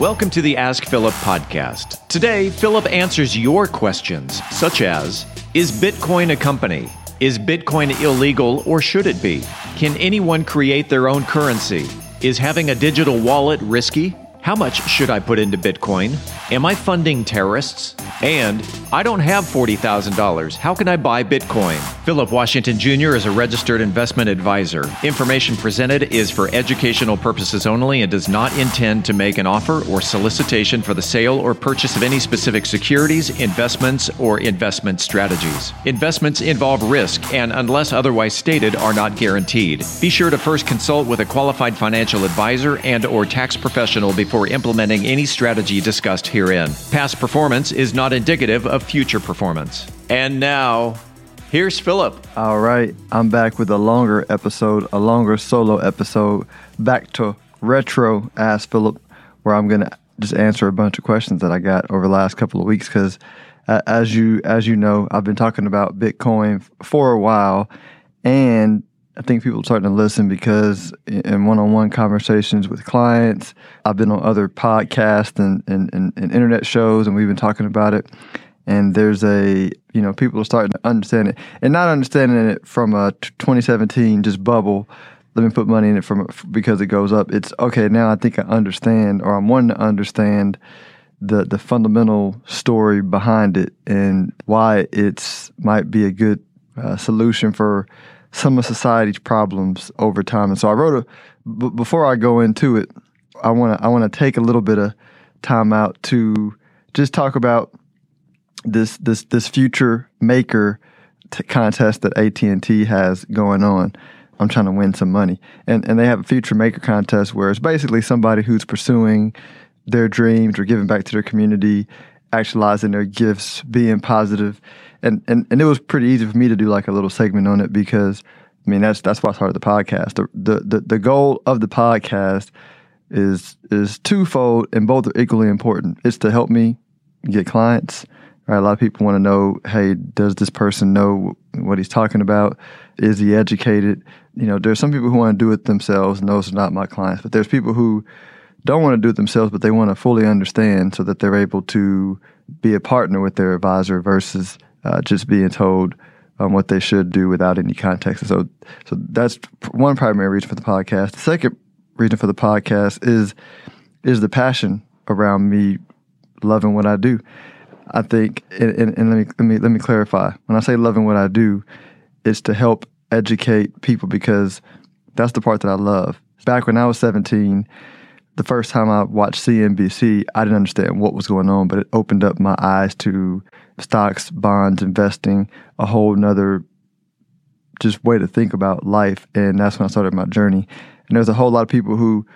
Welcome to the Ask Philip podcast. Today, Philip answers your questions, such as Is Bitcoin a company? Is Bitcoin illegal or should it be? Can anyone create their own currency? Is having a digital wallet risky? How much should I put into Bitcoin? Am I funding terrorists? And I don't have $40,000. How can I buy Bitcoin? Philip Washington Jr. is a registered investment advisor. Information presented is for educational purposes only and does not intend to make an offer or solicitation for the sale or purchase of any specific securities, investments, or investment strategies. Investments involve risk and, unless otherwise stated, are not guaranteed. Be sure to first consult with a qualified financial advisor and or tax professional before implementing any strategy discussed herein. Past performance is not indicative of future performance. And now, here's Philip. All right, I'm back with a longer episode, a longer solo episode, back to retro Ask Philip, where I'm gonna just answer a bunch of questions that I got over the last couple of weeks. Because uh, as you as you know, I've been talking about Bitcoin for a while, and I think people are starting to listen because in one-on-one conversations with clients, I've been on other podcasts and, and, and, and, internet shows, and we've been talking about it. And there's a, you know, people are starting to understand it and not understanding it from a 2017 just bubble. Let me put money in it from because it goes up. It's okay now. I think I understand, or I'm wanting to understand the the fundamental story behind it and why it's might be a good uh, solution for some of society's problems over time. And so I wrote a. B- before I go into it, I want to I want to take a little bit of time out to just talk about this this this future maker t- contest that AT and T has going on. I'm trying to win some money, and and they have a future maker contest where it's basically somebody who's pursuing their dreams or giving back to their community, actualizing their gifts, being positive, and and and it was pretty easy for me to do like a little segment on it because I mean that's that's why I started the podcast. The the the, the goal of the podcast is is twofold and both are equally important. It's to help me get clients. Right? A lot of people want to know, hey, does this person know what he's talking about? Is he educated? You know, there's some people who want to do it themselves, and those are not my clients. But there's people who don't want to do it themselves, but they want to fully understand so that they're able to be a partner with their advisor versus uh, just being told um, what they should do without any context. So, so that's one primary reason for the podcast. The second reason for the podcast is is the passion around me loving what I do. I think, and, and, and let me let me let me clarify. When I say loving what I do, it's to help educate people because that's the part that I love. Back when I was 17, the first time I watched CNBC, I didn't understand what was going on, but it opened up my eyes to stocks, bonds, investing, a whole nother just way to think about life. And that's when I started my journey. And there's a whole lot of people who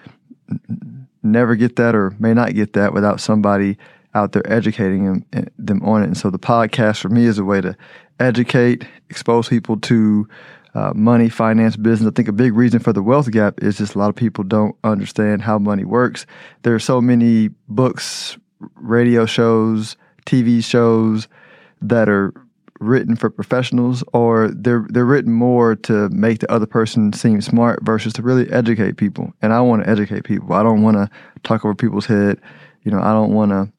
never get that or may not get that without somebody out there educating them, them on it. And so the podcast for me is a way to educate, expose people to uh, money, finance, business. I think a big reason for the wealth gap is just a lot of people don't understand how money works. There are so many books, radio shows, TV shows that are written for professionals or they're they're written more to make the other person seem smart versus to really educate people. And I want to educate people. I don't want to talk over people's head. You know, I don't want to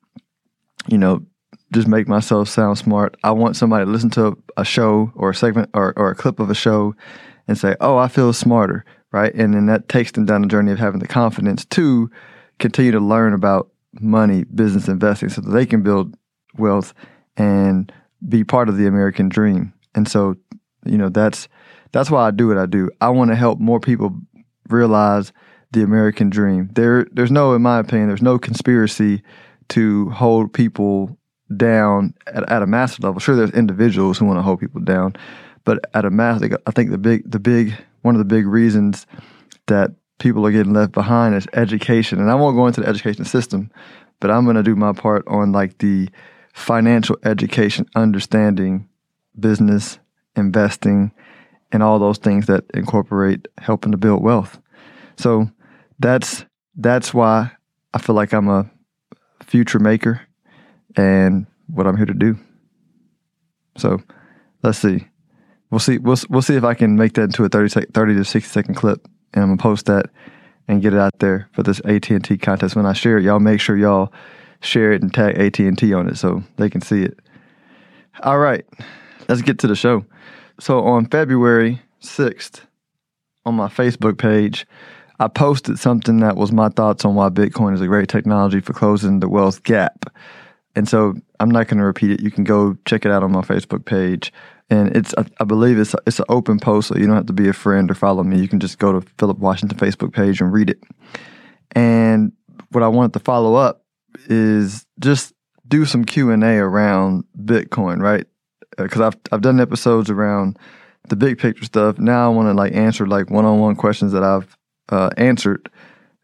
you know just make myself sound smart. I want somebody to listen to a show or a segment or, or a clip of a show and say, "Oh, I feel smarter." Right? And then that takes them down the journey of having the confidence to continue to learn about money, business, investing so that they can build wealth and be part of the American dream. And so, you know, that's that's why I do what I do. I want to help more people realize the American dream. There there's no in my opinion, there's no conspiracy to hold people down at, at a massive level. Sure there's individuals who want to hold people down, but at a mass I think the big the big one of the big reasons that people are getting left behind is education. And I won't go into the education system, but I'm going to do my part on like the financial education, understanding business, investing, and all those things that incorporate helping to build wealth. So that's that's why I feel like I'm a future maker and what I'm here to do. So let's see. We'll see. We'll, we'll see if I can make that into a 30, sec, 30 to 60 second clip. And I'm going to post that and get it out there for this AT and T contest. When I share it, y'all make sure y'all share it and tag AT and T on it so they can see it. All right, let's get to the show. So on February sixth, on my Facebook page, I posted something that was my thoughts on why Bitcoin is a great technology for closing the wealth gap. And so I'm not going to repeat it. You can go check it out on my Facebook page. And it's, I believe it's, it's an open post, so you don't have to be a friend or follow me. You can just go to Philip Washington Facebook page and read it. And what I wanted to follow up is just do some Q and A around Bitcoin, right? Because uh, I've I've done episodes around the big picture stuff. Now I want to like answer like one on one questions that I've uh, answered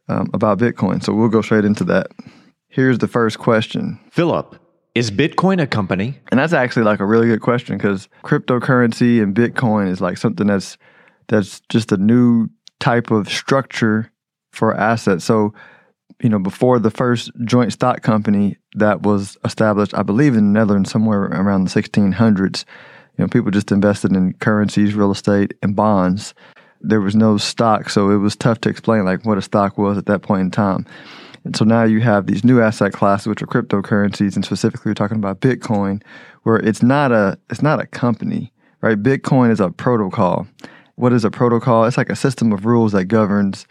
um, about Bitcoin. So we'll go straight into that. Here's the first question. Philip, is Bitcoin a company? And that's actually like a really good question because cryptocurrency and Bitcoin is like something that's that's just a new type of structure for assets. So, you know, before the first joint stock company that was established, I believe in the Netherlands somewhere around the 1600s, you know, people just invested in currencies, real estate, and bonds there was no stock, so it was tough to explain like what a stock was at that point in time. And so now you have these new asset classes, which are cryptocurrencies, and specifically we're talking about Bitcoin, where it's not a it's not a company, right? Bitcoin is a protocol. What is a protocol? It's like a system of rules that governs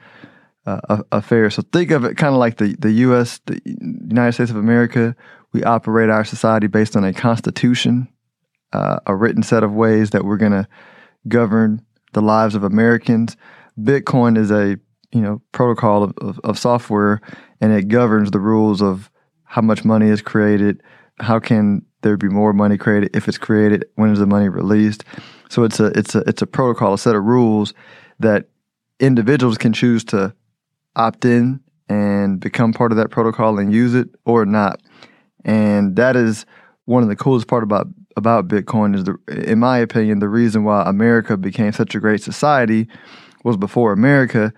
uh, affairs. So think of it kind of like the the U.S. the United States of America. We operate our society based on a constitution, uh, a written set of ways that we're going to govern the lives of Americans. Bitcoin is a you know protocol of, of, of, software, and it governs the rules of how much money is created, how can there be more money created if it's created, when is the money released. So it's a it's a it's a protocol, a set of rules that individuals can choose to opt in and become part of that protocol and use it or not. And that is one of the coolest part about about Bitcoin is the, in my opinion, the reason why America became such a great society was before America,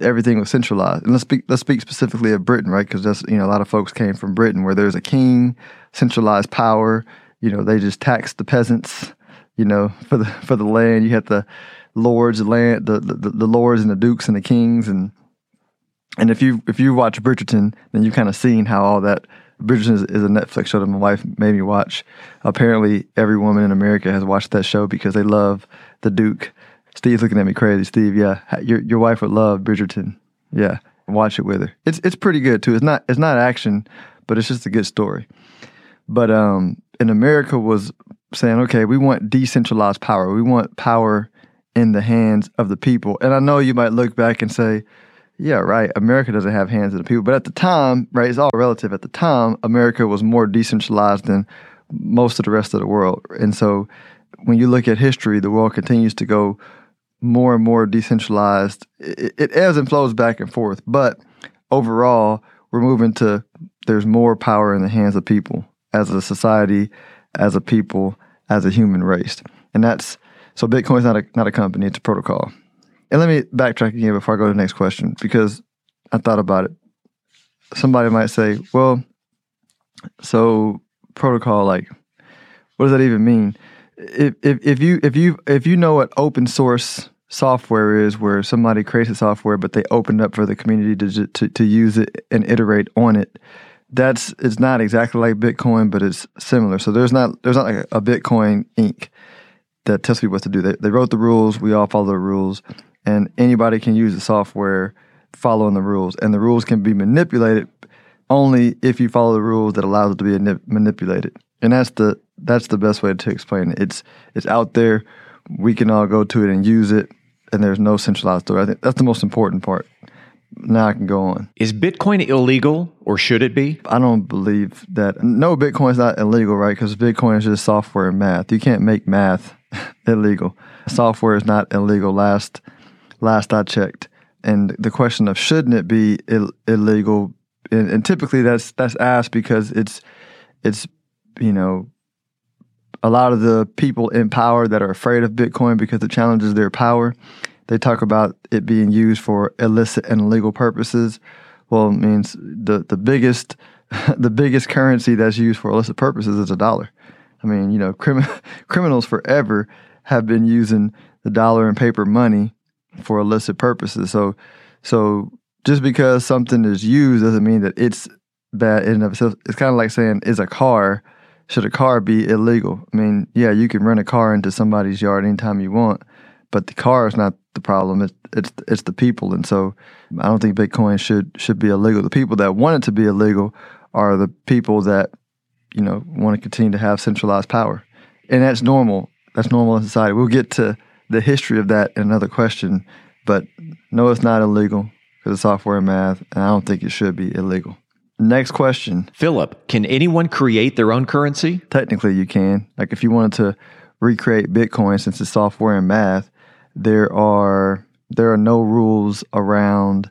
everything was centralized. And let's speak let's speak specifically of Britain, right? Because that's you know a lot of folks came from Britain where there's a king, centralized power. You know they just taxed the peasants. You know for the for the land, you had the lords, the land, the, the the lords and the dukes and the kings and and if you if you watch Bridgerton, then you've kind of seen how all that Bridgerton is, is, a Netflix show that my wife made me watch. Apparently, every woman in America has watched that show because they love the Duke. Steve's looking at me crazy. Steve, yeah, your your wife would love Bridgerton. Yeah, watch it with her. It's it's pretty good too. It's not it's not action, but it's just a good story. But um, in America was saying, okay, we want decentralized power. We want power in the hands of the people. And I know you might look back and say, yeah, right. America doesn't have hands of the people. But at the time, right, it's all relative. At the time, America was more decentralized than most of the rest of the world. And so when you look at history, the world continues to go more and more decentralized. It, it ebbs and flows back and forth. But overall, we're moving to there's more power in the hands of people as a society, as a people, as a human race. And that's so Bitcoin's not a not a company, it's a protocol. And let me backtrack again before I go to the next question because I thought about it. Somebody might say, well, so protocol, like, what does that even mean? If, if, if you if you if you know what open source software is, where somebody creates a software but they open up for the community to, to to use it and iterate on it, that's it's not exactly like Bitcoin, but it's similar. So there's not there's not like a Bitcoin Inc. that tells people what to do. They, they wrote the rules. We all follow the rules and anybody can use the software following the rules. And the rules can be manipulated only if you follow the rules that allows it to be manipulated. And that's the that's the best way to explain it. It's it's out there. We can all go to it and use it, and there's no centralized store. I think that's the most important part. Now I can go on. Is Bitcoin illegal or should it be? I don't believe that. No, Bitcoin is not illegal, right? Because Bitcoin is just software and math. You can't make math illegal. Software is not illegal. Last last I checked. And the question of shouldn't it be Ill- illegal, and, and typically that's that's asked because it's it's you know a lot of the people in power that are afraid of Bitcoin because it challenges their power. They talk about it being used for illicit and illegal purposes. Well, it means the the biggest the biggest currency that's used for illicit purposes is a dollar. I mean, you know, crim- criminals forever have been using the dollar and paper money for illicit purposes. So So just because something is used doesn't mean that it's bad in and of itself. It's kind of like saying, is a car, should a car be illegal? I mean, yeah, you can rent a car into somebody's yard anytime you want, but the car is not the problem. It's it's it's the people, and so I don't think Bitcoin should should be illegal. The people that want it to be illegal are the people that you know want to continue to have centralized power, and that's normal. That's normal in society. We'll get to the history of that in another question, but no, it's not illegal because it's software and math, and I don't think it should be illegal. Next question. Philip, can anyone create their own currency? Technically, you can. Like if you wanted to recreate Bitcoin, since it's software and math, there are there are no rules around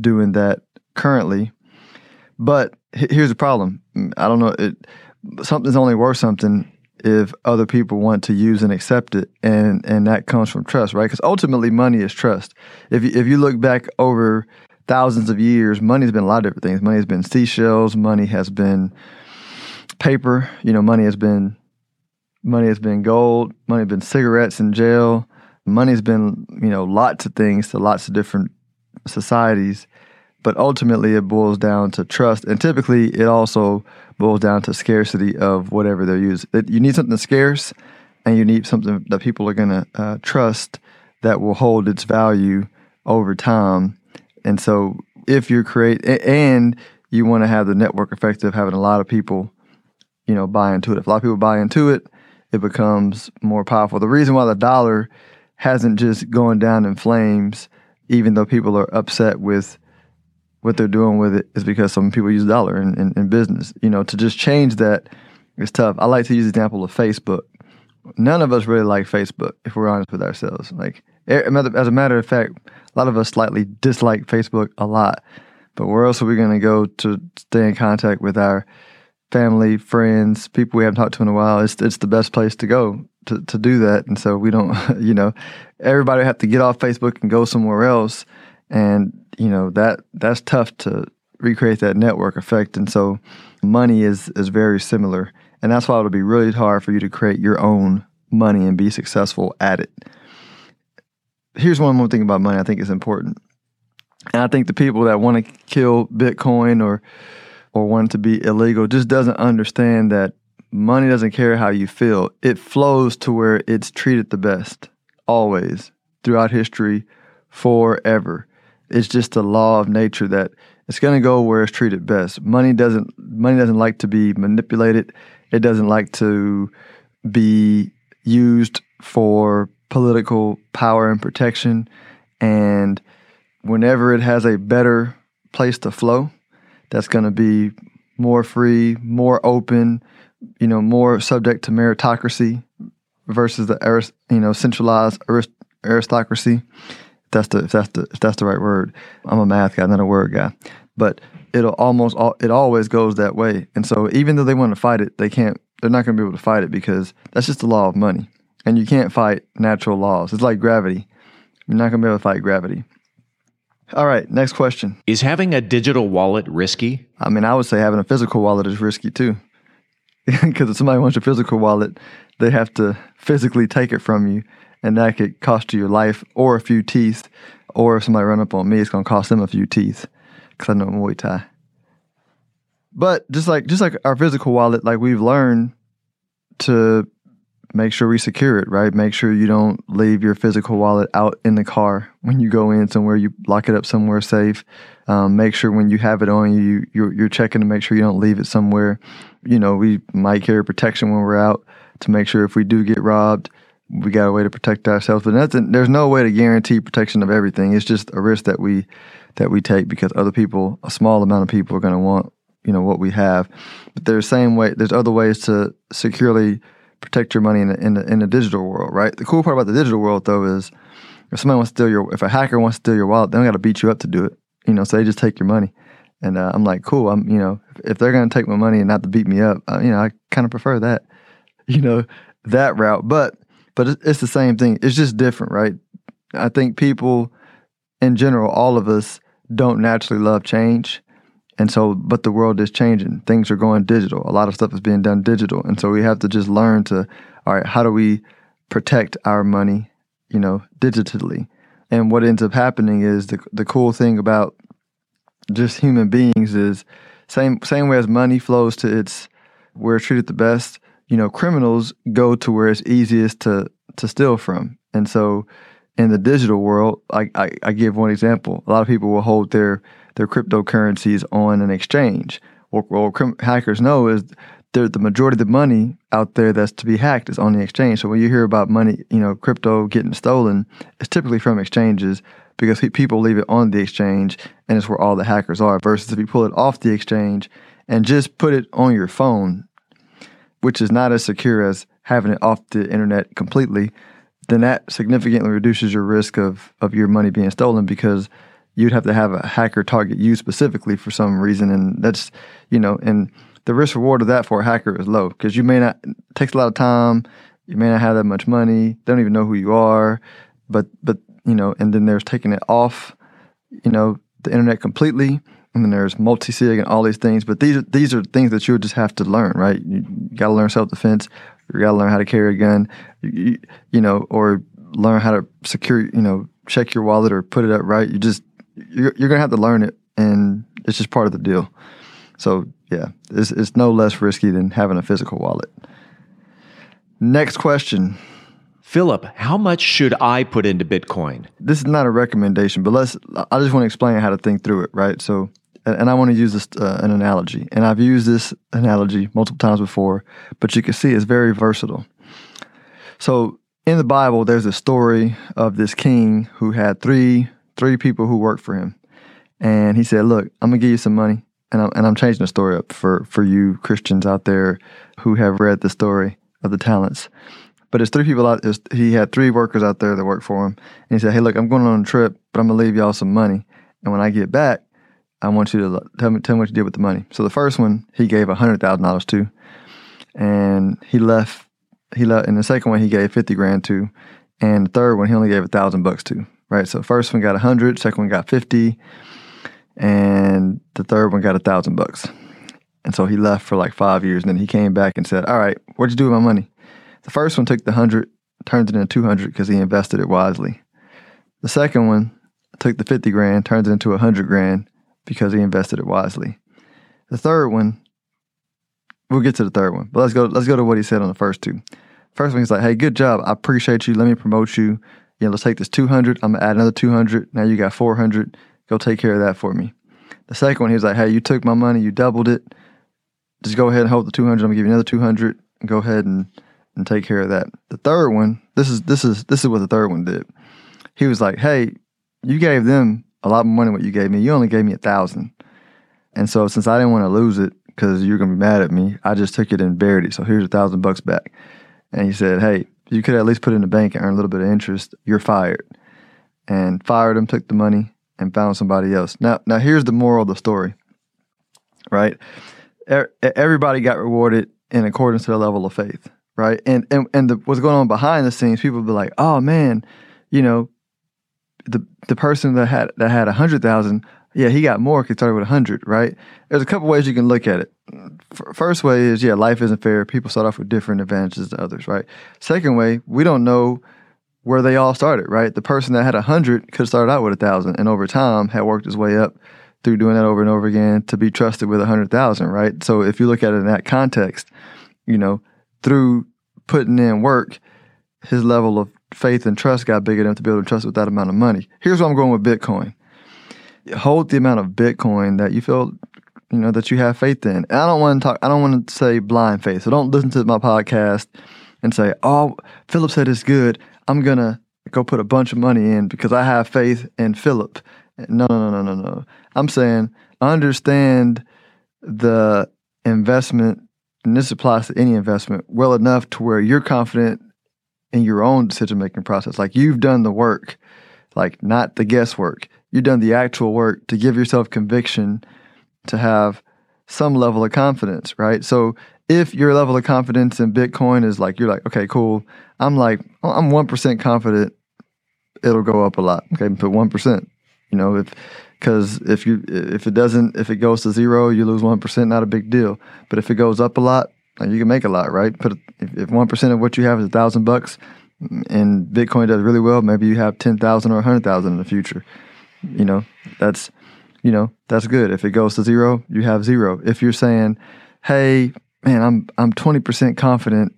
doing that currently. But here's the problem. I don't know. It something's only worth something if other people want to use and accept it, and and that comes from trust, right? Because ultimately, money is trust. If you, if you look back over thousands of years, money's been a lot of different things. Money has been seashells. Money has been paper. You know, money has been money has been gold. Money has been cigarettes in jail. Money has been you know lots of things to lots of different societies. But ultimately, it boils down to trust, and typically, it also boils down to scarcity of whatever they're using. You need something scarce, and you need something that people are going to uh, trust that will hold its value over time. And so, if you create and you want to have the network effect of having a lot of people, you know, buy into it. If a lot of people buy into it, it becomes more powerful. The reason why the dollar hasn't just gone down in flames, even though people are upset with what they're doing with it is because some people use dollar in, in, in, business. You know, to just change that is tough. I like to use the example of Facebook. None of us really like Facebook, if we're honest with ourselves. Like, as a matter of fact, a lot of us slightly dislike Facebook a lot. But where else are we going to go to stay in contact with our family, friends, people we haven't talked to in a while? It's it's the best place to go to, to do that. And so we don't, you know, everybody have to get off Facebook and go somewhere else. And you know that that's tough to recreate that network effect. And so money is is very similar. And that's why it'll be really hard for you to create your own money and be successful at it. Here's one more thing about money i think is important. And i think the people that want to kill bitcoin or or want it to be illegal just doesn't understand that money doesn't care how you feel. It flows to where it's treated the best always throughout history forever it's just a law of nature that it's going to go where it's treated best. Money doesn't money doesn't like to be manipulated. It doesn't like to be used for political power and protection. And whenever it has a better place to flow, that's going to be more free, more open, you know, more subject to meritocracy versus the you know centralized aristocracy that's the if that's the if that's the right word. I'm a math guy, not a word guy. But it'll almost it always goes that way. And so even though they want to fight it, they can't. They're not going to be able to fight it because that's just the law of money, and you can't fight natural laws. It's like gravity. You're not going to be able to fight gravity. All right, next question. Is having a digital wallet risky? I mean, I would say having a physical wallet is risky too. Because if somebody wants your physical wallet, they have to physically take it from you and that could cost you your life or a few teeth. Or if somebody run up on me, it's to cost them a few teeth because I know Muay Thai. But just like just like our physical wallet, like we've learned to make sure we secure it, right? Make sure you don't leave your physical wallet out in the car when you go in somewhere. You lock it up somewhere safe. Um, make sure when you have it on you, you're, you're checking to make sure you don't leave it somewhere. You know, we might carry protection when we're out to make sure if we do get robbed, we got a way to protect ourselves, but nothing, there's no way to guarantee protection of everything. It's just a risk that we that we take because other people, a small amount of people, are going to want you know what we have. But there's same way. There's other ways to securely protect your money in the, in the in the digital world, right? The cool part about the digital world though is if somebody wants to steal your, if a hacker wants to steal your wallet, they don't got to beat you up to do it. You know, so they just take your money. And uh, I'm like, cool. I'm, you know, if they're going to take my money and not to beat me up, uh, you know, I kind of prefer that, you know, that route. But but it's the same thing. It's just different, right? I think people in general, all of us don't naturally love change. And so, but the world is changing. Things are going digital. A lot of stuff is being done digital. And so we have to just learn to, all right, how do we protect our money, you know, digitally? And what ends up happening is the the cool thing about just human beings is same same way as money flows to its where it's treated the best. You know, criminals go to where it's easiest to to steal from, and so in the digital world, I, I, I give one example. A lot of people will hold their their cryptocurrencies on an exchange. What, what hackers know is the majority of the money out there that's to be hacked is on the exchange. So when you hear about money, you know, crypto getting stolen, it's typically from exchanges because people leave it on the exchange and it's where all the hackers are. Versus if you pull it off the exchange and just put it on your phone, which is not as secure as having it off the internet completely, then that significantly reduces your risk of of your money being stolen because you'd have to have a hacker target you specifically for some reason, and that's you know, and the risk reward of that for a hacker is low because you may not takes a lot of time, you may not have that much money, they don't even know who you are, but but you know, and then there's taking it off, you know, the internet completely. And then there's multi-sig and all these things, but these are, these are things that you would just have to learn, right? You, got to learn self-defense. You got to learn how to carry a gun, you, you, know, or learn how to secure, you know, check your wallet or put it up right. You just you're, you're gonna have to learn it, and it's just part of the deal. So yeah, it's, it's no less risky than having a physical wallet. Next question. Philip, how much should I put into Bitcoin? This is not a recommendation, but let's. I just want to explain how to think through it, right? So, and I want to use this uh, an analogy, and I've used this analogy multiple times before, but you can see it's very versatile. So, in the Bible, there's a story of this king who had three three people who worked for him, and he said, "Look, I'm gonna give you some money." And I'm, and I'm changing the story up for, for you Christians out there who have read the story of the talents. But it's three people out. He had three workers out there that worked for him, and he said, "Hey, look, I'm going on a trip, but I'm gonna leave y'all some money, and when I get back, I want you to tell me tell me what you did with the money." So the first one he gave hundred thousand dollars to, and he left. He left, and the second one he gave fifty grand to, and the third one he only gave a thousand bucks to. Right. So first one got a hundred, second one got fifty, and the third one got a thousand bucks. And so he left for like five years, and then he came back and said, "All right, what'd you do with my money?" The first one took the 100, turned it into 200 because he invested it wisely. The second one took the 50 grand, turned it into 100 grand because he invested it wisely. The third one, we'll get to the third one, but let's go let's go to what he said on the first two. First one he's like, "Hey, good job. I appreciate you. Let me promote you. Know, let's take this 200. I'm to add another 200. Now you got 400. Go take care of that for me." The second one, he was like, "Hey, you took my money, you doubled it. Just go ahead and hold the 200. I'm to give you another 200. Go ahead and and take care of that. The third one, this is this is this is what the third one did. He was like, "Hey, you gave them a lot more money than what you gave me. You only gave me a thousand, and so since I didn't want to lose it because you're gonna be mad at me, I just took it and buried it. So here's a thousand bucks back." And he said, "Hey, you could at least put it in the bank and earn a little bit of interest. You're fired." And fired him, took the money, and found somebody else. Now, now here's the moral of the story. Right, everybody got rewarded in accordance to their level of faith right? And and and the, what's going on behind the scenes, people be like, "Oh man, you know, the the person that had that had a hundred thousand, yeah, he got more because he started with a hundred, right?" There's a couple ways you can look at it. First way is, yeah, life isn't fair. People start off with different advantages than others, right? Second way, we don't know where they all started, right? The person that had a hundred could have started out with a thousand, and over time had worked his way up through doing that over and over again to be trusted with a hundred thousand, right? So if you look at it in that context, you know, through putting in work, his level of faith and trust got big enough to be able to trust with that amount of money. Here's where I'm going with Bitcoin. Hold the amount of Bitcoin that you feel, you know, that you have faith in. And I don't want to talk. I don't want to say blind faith. So don't listen to my podcast and say, "Oh, Philip said it's good. I'm gonna go put a bunch of money in because I have faith in Philip." No, no, no, no, no, no. I'm saying understand the investment and this applies to any investment, well enough to where you're confident in your own decision making process. Like you've done the work, like not the guesswork. You've done the actual work to give yourself conviction to have some level of confidence, right? So if your level of confidence in Bitcoin is like, you're like, okay, cool. I'm like, oh, I'm 1% confident it'll go up a lot. Okay, put 1%. You know, if because if you if it doesn't if it goes to zero you lose 1% not a big deal but if it goes up a lot you can make a lot right put if, 1% of what you have is a thousand bucks and Bitcoin does really well, maybe you have 10,000 or 100,000 in the future. You know, that's you know, that's good. If it goes to zero, you have zero. If you're saying, "Hey, man, I'm I'm 20% confident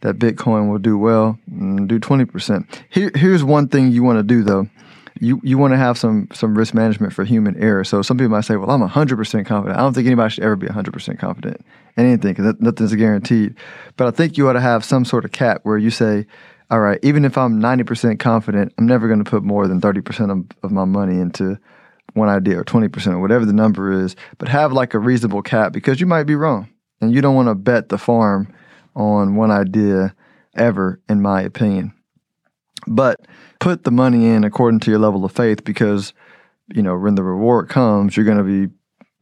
that Bitcoin will do well, mm, do 20%." Here, here's one thing you want to do though. You you want to have some some risk management for human error. So some people might say, "Well, I'm 100% confident." I don't think anybody should ever be 100% confident in anything because nothing's guaranteed. But I think you ought to have some sort of cap where you say, "All right, even if I'm 90% confident, I'm never going to put more than 30% of, of my money into." one idea or 20% or whatever the number is, but have like a reasonable cap because you might be wrong and you don't want to bet the farm on one idea ever, in my opinion. But put the money in according to your level of faith because, you know, when the reward comes, you're going to be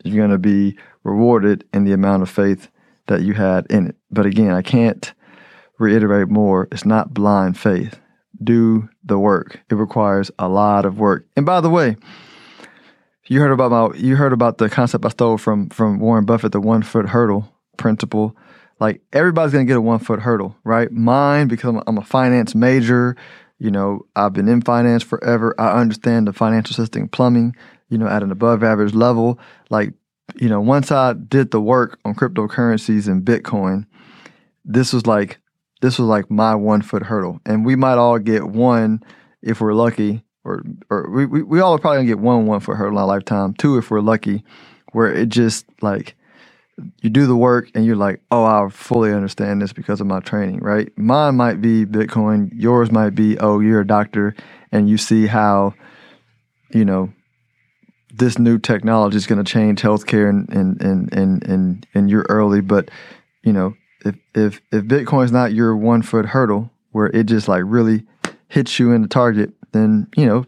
you're going to be rewarded in the amount of faith that you had in it. But again, I can't reiterate more. It's not blind faith. Do the work. It requires a lot of work. And by the way, you heard about my you heard about the concept I stole from from Warren Buffett, the one foot hurdle principle. Like everybody's gonna get a one foot hurdle, right? Mine because I'm, I'm a finance major. You know, I've been in finance forever. I understand the financial system plumbing. You know, at an above average level. Like, you know, once I did the work on cryptocurrencies and Bitcoin, this was like this was like my one foot hurdle, and we might all get one if we're lucky or or we, we, we all are probably gonna get one one for her in our lifetime. Two if we're lucky, where it just like you do the work and you're like, oh, I fully understand this because of my training, right? Mine might be Bitcoin, yours might be, oh, you're a doctor and you see how, you know, this new technology is going to change healthcare and and and and and, and you're early, but you know, if if if Bitcoin's not your one foot hurdle where it just like really hits you in the target then you know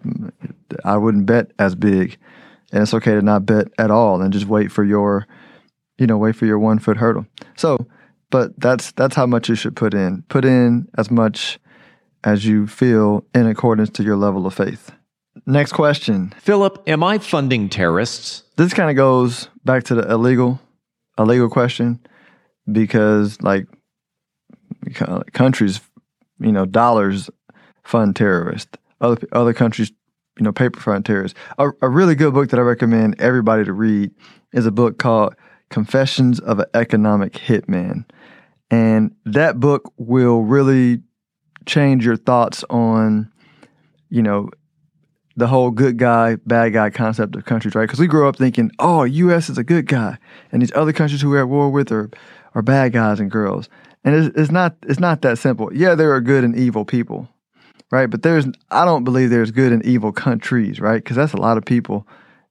I wouldn't bet as big, and it's okay to not bet at all and just wait for your, you know, wait for your one foot hurdle. So, but that's that's how much you should put in. Put in as much as you feel in accordance to your level of faith. Next question, Philip. Am I funding terrorists? This kind of goes back to the illegal, illegal question, because like countries, you know, dollars fund terrorists other other countries, you know, paper frontiers. A, a really good book that I recommend everybody to read is a book called Confessions of an Economic Hitman, and that book will really change your thoughts on, you know, the whole good guy, bad guy concept of countries, right? Because we grew up thinking, oh, U.S. is a good guy, and these other countries who we're at war with are are bad guys and girls. And it's, it's not it's not that simple. Yeah, there are good and evil people, right? But there's, I don't believe there's good and evil countries, right? Because that's a lot of people.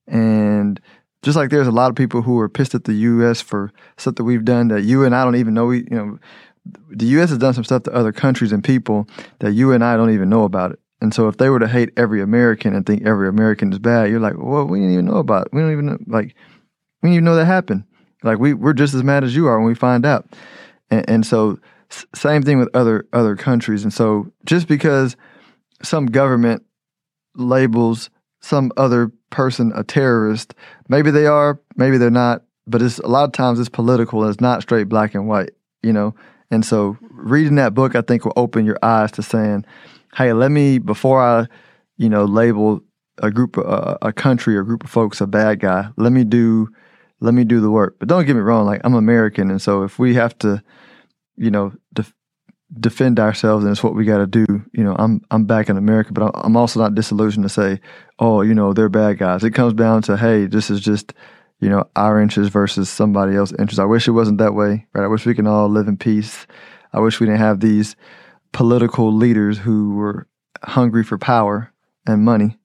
And just like there's a lot of people who are pissed at the U.S. for stuff that we've done that you and I don't even know. We, you know, the U.S. has done some stuff to other countries and people that you and I don't even know about it. And so if they were to hate every American and think every American is bad, you're like, well, we didn't even know about it. We don't even know, like, we didn't even know that happened. Like we, we're just as mad as you are when we find out. And, and so same thing with other other countries. And so just because some government labels some other person a terrorist, maybe they are, maybe they're not, but it's a lot of times it's political and it's not straight black and white, you know. And so reading that book I think will open your eyes to saying, "Hey, let me before I, you know, label a group a, a country or group of folks a bad guy, let me do let me do the work." But don't get me wrong, like I'm American and so if we have to you know, def- defend ourselves and it's what we got to do. You know, I'm I'm back in America, but I'm also not disillusioned to say, oh, you know, they're bad guys. It comes down to, hey, this is just, you know, our interests versus somebody else's interests. I wish it wasn't that way, right? I wish we can all live in peace. I wish we didn't have these political leaders who were hungry for power and money.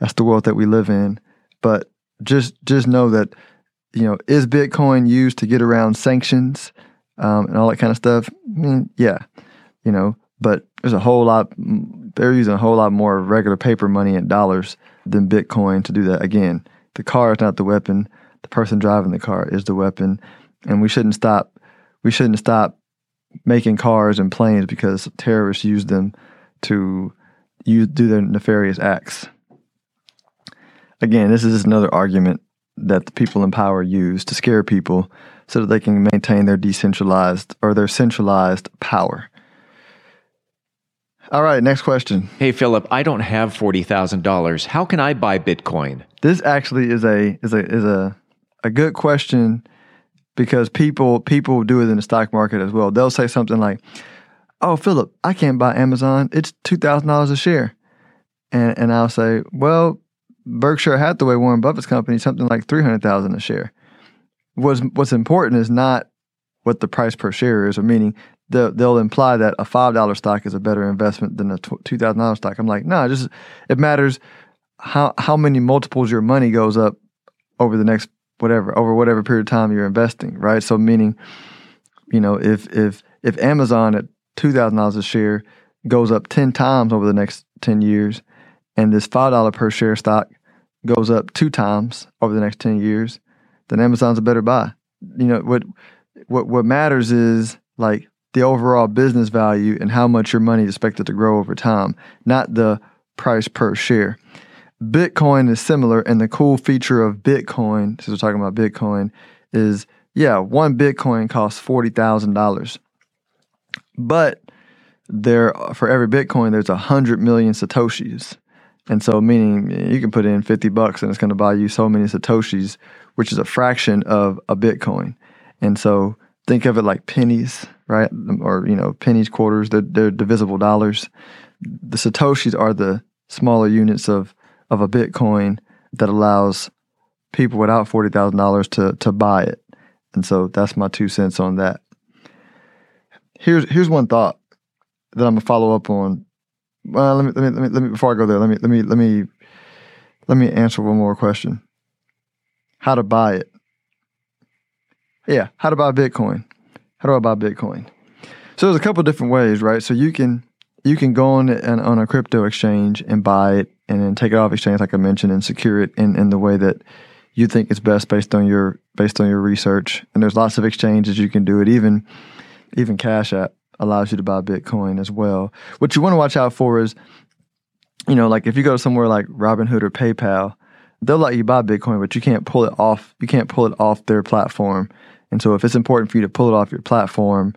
That's the world that we live in. But just just know that, you know, is Bitcoin used to get around sanctions? Um, and all that kind of stuff. I mean, yeah, you know, but there's a whole lot. They're using a whole lot more regular paper money and dollars than Bitcoin to do that. Again, the car is not the weapon. The person driving the car is the weapon, and we shouldn't stop. We shouldn't stop making cars and planes because terrorists use them to use, do their nefarious acts. Again, this is just another argument that the people in power use to scare people so that they can maintain their decentralized or their centralized power. All right, next question. Hey, Philip, I don't have $40,000. How can I buy Bitcoin? This actually is a is a is a a good question because people people do it in the stock market as well. They'll say something like, "Oh, Philip, I can't buy Amazon. It's two thousand dollars a share," and and I'll say, "Well, Berkshire Hathaway, Warren Buffett's company, something like three hundred thousand a share." What's what's important is not what the price per share is, or meaning the, they'll imply that a five dollar stock is a better investment than a two thousand dollar stock. I'm like, no, nah, just it matters how how many multiples your money goes up over the next whatever over whatever period of time you're investing, right? So meaning, you know, if if if Amazon at two thousand dollars a share goes up ten times over the next ten years, and this five dollar per share stock goes up two times over the next ten years, then Amazon's a better buy. You know what what what matters is like the overall business value and how much your money is expected to grow over time, not the price per share. Bitcoin is similar, and the cool feature of Bitcoin, since we're talking about Bitcoin, is yeah, one Bitcoin costs forty thousand dollars, but there for every Bitcoin there's a hundred million satoshis, and so meaning you can put in fifty bucks and it's going to buy you so many satoshis, which is a fraction of a Bitcoin, and so think of it like pennies, right? Or you know, pennies, quarters. They're, they're divisible dollars. The satoshis are the smaller units of of a Bitcoin that allows people without forty thousand dollars to to buy it. And so that's my two cents on that. Here's here's one thought that I'm gonna follow up on. Well, let me let me let me, let me before I go there, let me let me let me let me answer one more question. How to buy it? Yeah, how to buy Bitcoin? How do I buy Bitcoin? So there's a couple different ways, right? So you can you can go on an, on a crypto exchange and buy it and then take it off exchange, like I mentioned, and secure it in, in the way that you think is best based on your based on your research. And there's lots of exchanges you can do it. Even even Cash App allows you to buy Bitcoin as well. What you want to watch out for is, you know, like if you go to somewhere like Robinhood or PayPal, they'll let you buy Bitcoin, but you can't pull it off. You can't pull it off their platform. And so if it's important for you to pull it off your platform,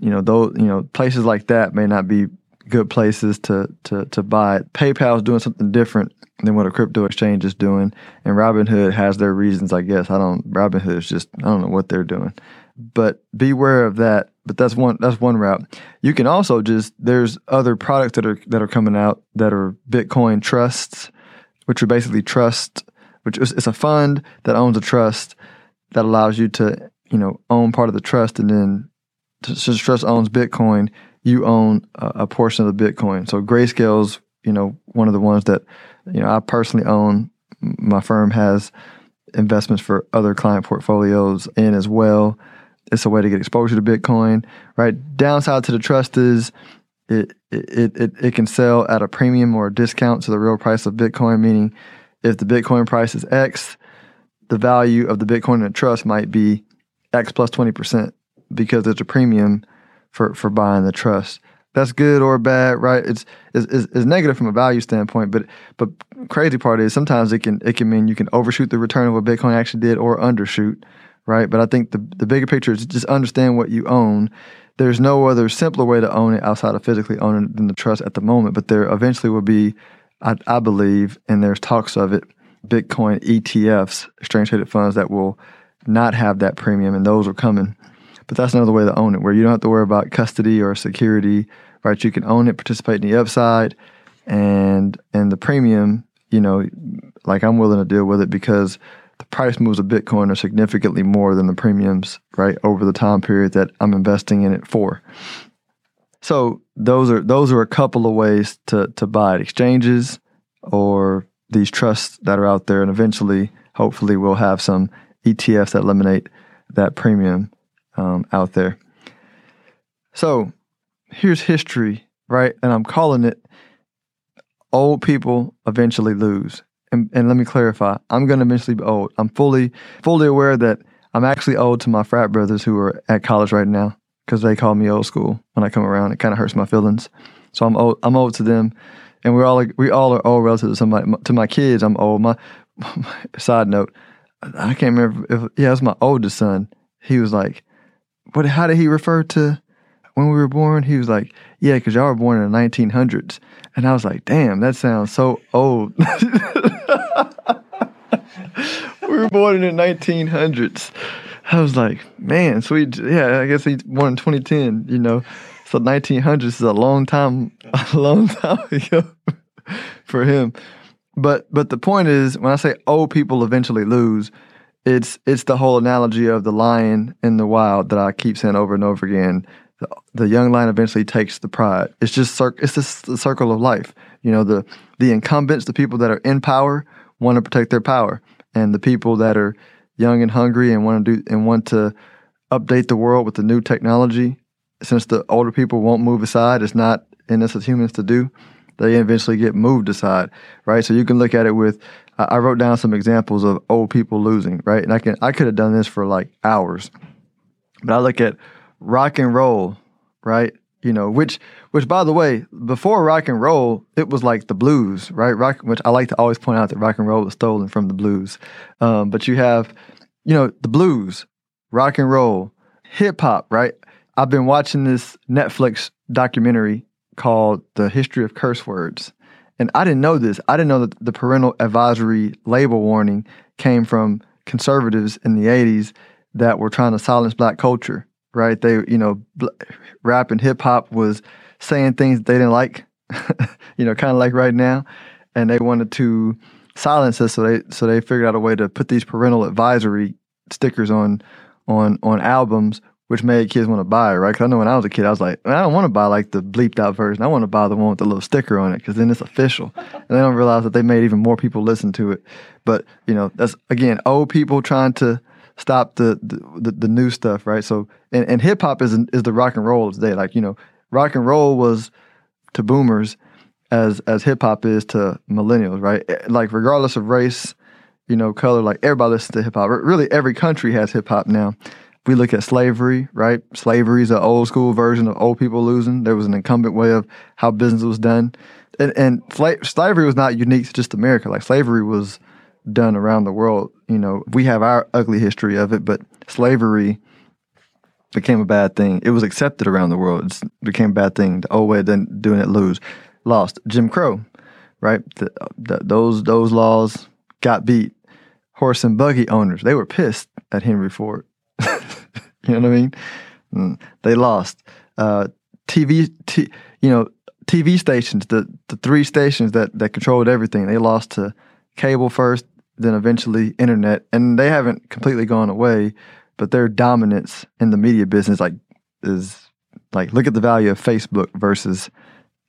you know, those you know places like that may not be good places to to to buy it. PayPal is doing something different than what a crypto exchange is doing, and Robinhood has their reasons. I guess I don't. Robinhood is just I don't know what they're doing, but beware of that. But that's one that's one route. You can also just there's other products that are that are coming out that are Bitcoin trusts, which are basically trust, which is it's a fund that owns a trust that allows you to you know own part of the trust, and then since trust owns Bitcoin, you own a, a portion of the Bitcoin. So Grayscale's, you know, one of the ones that, you know, I personally own. My firm has investments for other client portfolios in as well. It's a way to get exposure to Bitcoin, right? Downside to the trust is it it it, it can sell at a premium or a discount to the real price of Bitcoin, meaning if the Bitcoin price is X, the value of the Bitcoin in the trust might be X plus 20% because it's a premium for for buying the trust. That's good or bad, right? It's, it's it's negative from a value standpoint, but but crazy part is sometimes it can it can mean you can overshoot the return of what Bitcoin actually did or undershoot, right? But I think the the bigger picture is just understand what you own. There's no other simpler way to own it outside of physically owning it than the trust at the moment, but there eventually will be, I, I believe, and there's talks of it, Bitcoin ETFs, exchange traded funds that will not have that premium, and those are coming. But that's another way to own it, where you don't have to worry about custody or security, right? You can own it, participate in the upside, and and the premium. You know, like I'm willing to deal with it because the price moves of Bitcoin are significantly more than the premiums, right, over the time period that I'm investing in it for. So those are those are a couple of ways to to buy it: exchanges or these trusts that are out there, and eventually, hopefully, we'll have some ETFs that eliminate that premium um, out there. So here's history, right? And I'm calling it old people eventually lose. And, and let me clarify, I'm going to eventually be old. I'm fully fully aware that I'm actually old to my frat brothers who are at college right now because they call me old school when I come around. It kind of hurts my feelings. So I'm old. I'm old to them, and we're all we all are old relative to somebody. To my kids, I'm old. My, my side note, I can't remember if yeah, it was my oldest son. He was like, what? How did he refer to? When we were born? He was like, yeah, because y'all were born in the 1900s. And I was like, damn, that sounds so old. we were born in the 1900s. I was like, man, sweet. Yeah, I guess he's born in 2010, you know. So 1900s is a long time, a long time ago for him. But but the point is, when I say old people eventually lose, it's it's the whole analogy of the lion in the wild that I keep saying over and over again. The, young lion eventually takes the pride. It's just it's just the circle of life. You know, the the incumbents, the people that are in power, want to protect their power, and the people that are young and hungry and want to do and want to update the world with the new technology. Since the older people won't move aside, it's not in us as humans to do. They eventually get moved aside, right? So you can look at it with I wrote down some examples of old people losing, right? And I can I could have done this for like hours. But I look at rock and roll, right? You know, which which by the way, before rock and roll, it was like the blues, right? Rock which I like to always point out that rock and roll was stolen from the blues. Um, but you have, you know, the blues, rock and roll, hip hop, right? I've been watching this Netflix documentary called The History of Curse Words. And I didn't know this. I didn't know that the parental advisory label warning came from conservatives in the 80s that were trying to silence black culture, right? They, you know, bl- rap and hip hop was saying things they didn't like, you know, kind of like right now. And they wanted to silence us, so they so they figured out a way to put these parental advisory stickers on on on albums which made kids want to buy right? Because I know when I was a kid, I was like, I don't want to buy like the bleeped out version. I want to buy the one with the little sticker on it because then it's official. and they don't realize that they made even more people listen to it. But you know, that's again old people trying to stop the the, the, the new stuff, right? So and, and hip hop is is the rock and roll of today. Like you know, rock and roll was to boomers as as hip hop is to millennials, right? Eh, like regardless of race, you know, color, like everybody listens to hip hop. Really, every country has hip hop now we look at slavery, right? Slavery is an old school version of old people losing. There was an incumbent way of how business was done. And, and sla- slavery was not unique to just America. Like slavery was done around the world. You know, we have our ugly history of it, but slavery became a bad thing. It was accepted around the world. It became a bad thing. The old way of doing it lose, lost. Jim Crow, right? The, the, those those laws got beat. Horse and buggy owners, they were pissed at Henry Ford you know what I mean? Mm, they lost. Uh, TV, t- you know, TV stations, the the three stations that that controlled everything, they lost to cable first, then eventually internet, and they haven't completely gone away, but their dominance in the media business, like, is like look at the value of Facebook versus,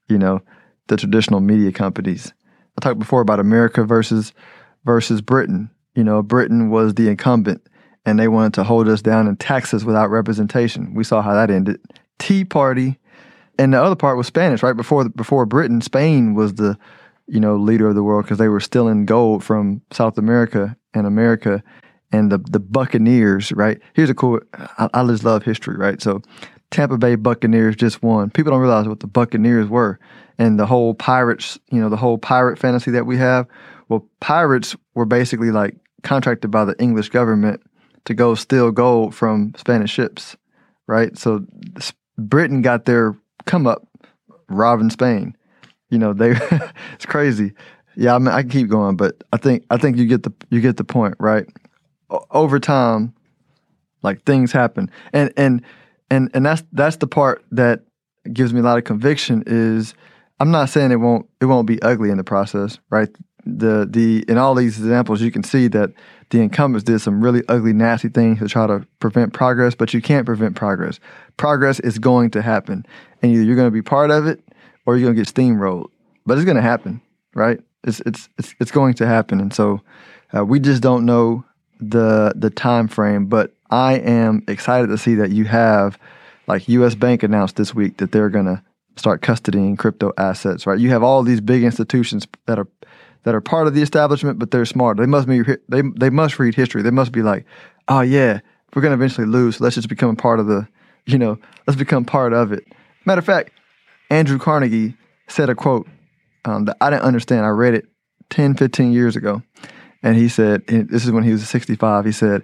you know, the traditional media companies. I talked before about America versus versus Britain. You know, Britain was the incumbent and they wanted to hold us down and tax us without representation. We saw how that ended. Tea Party, and the other part was Spanish. Right before before Britain, Spain was the you know leader of the world because they were stealing gold from South America and America, and the the Buccaneers. Right here's a cool. I, I just love history. Right, so Tampa Bay Buccaneers just won. People don't realize what the Buccaneers were, and the whole pirates. You know the whole pirate fantasy that we have. Well, pirates were basically like contracted by the English government to go steal gold from Spanish ships, right? So Britain got their come up robbing Spain. You know, they it's crazy. Yeah, I mean, I can keep going, but I think I think you get the you get the point, right? O- over time, like things happen, and and and and that's that's the part that gives me a lot of conviction. Is I'm not saying it won't it won't be ugly in the process, right? The the in all these examples, you can see that the incumbents did some really ugly, nasty things to try to prevent progress, but you can't prevent progress. Progress is going to happen, and either you're going to be part of it or you're to get steamrolled. But it's to happen, right? It's it's it's it's going to happen, and so uh, we just don't know the the time frame. But I am excited to see that you have, like U.S. Bank announced this week that they're to start custodying crypto assets, right? You have all these big institutions that are that are part of the establishment, but they're smart. They must be they they must read history. They must be like, oh yeah, we're gonna eventually lose. So let's just become a part of the, you know, let's become part of it. Matter of fact, Andrew Carnegie said a quote um, that I didn't understand. I read it 10, 15 years ago, and he said, and this is when he was 65. He said,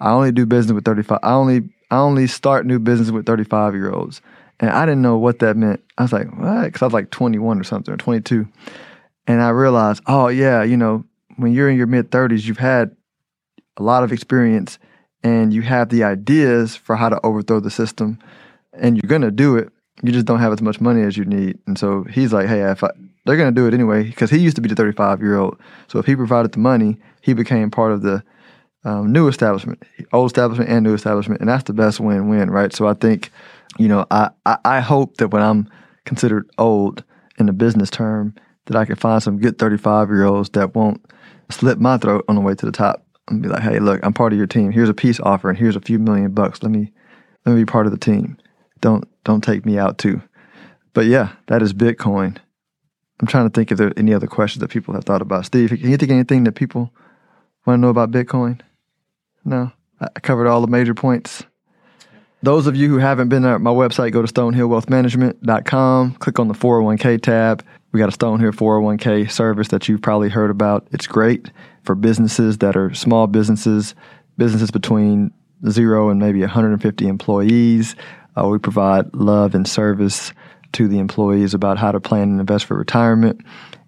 I only do business with 35. I only I only start new business with 35 year olds. And I didn't know what that meant. I was like, what? Because I was like 21 or something, or 22. And I realized, oh, yeah, you know, when you're in your mid 30s, you've had a lot of experience and you have the ideas for how to overthrow the system and you're going to do it. You just don't have as much money as you need. And so he's like, hey, if I, they're going to do it anyway, because he used to be the 35 year old. So if he provided the money, he became part of the um, new establishment, old establishment and new establishment. And that's the best win win, right? So I think, you know, I, I, I hope that when I'm considered old in the business term, that I can find some good 35 year olds that won't slip my throat on the way to the top and be like, hey, look, I'm part of your team. Here's a peace offer and here's a few million bucks. Let me let me be part of the team. Don't don't take me out too. But yeah, that is Bitcoin. I'm trying to think if there are any other questions that people have thought about. Steve, can you think anything that people want to know about Bitcoin? No. I covered all the major points. Those of you who haven't been at my website, go to stonehillwealthmanagement.com, click on the 401k tab. We got a Stonehill 401k service that you've probably heard about. It's great for businesses that are small businesses, businesses between zero and maybe 150 employees. Uh, we provide love and service to the employees about how to plan and invest for retirement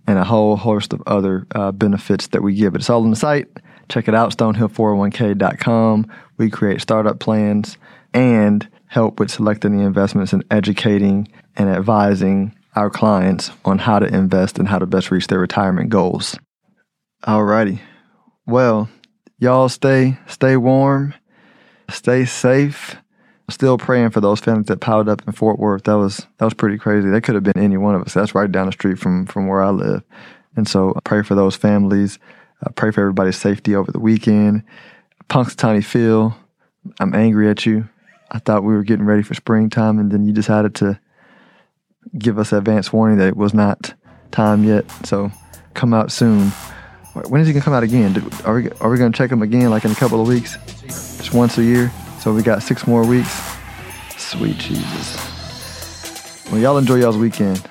and a whole host of other uh, benefits that we give. It's all on the site. Check it out, stonehill401k.com. We create startup plans and help with selecting the investments and educating and advising our clients on how to invest and how to best reach their retirement goals. Alrighty. Well, y'all stay stay warm, stay safe. Still praying for those families that piled up in Fort Worth. That was that was pretty crazy. That could have been any one of us. That's right down the street from from where I live. And so I pray for those families. I pray for everybody's safety over the weekend. Punk's Punxsutawney Phil, I'm angry at you. I thought we were getting ready for springtime, and then you decided to give us advance warning that it was not time yet. So come out soon. When is he gonna come out again? Are we are we gonna check him again like in a couple of weeks? Just once a year. So we got six more weeks. Sweet Jesus. Well, y'all enjoy y'all's weekend.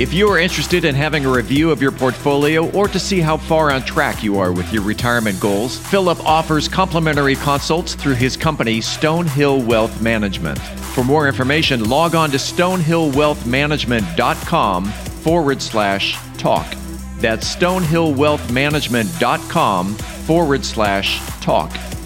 If you are interested in having a review of your portfolio or to see how far on track you are with your retirement goals, Philip offers complimentary consults through his company, Stonehill Wealth Management. For more information, log on to stonehillwealthmanagement.com forward slash talk. That's stonehillwealthmanagement.com forward slash talk.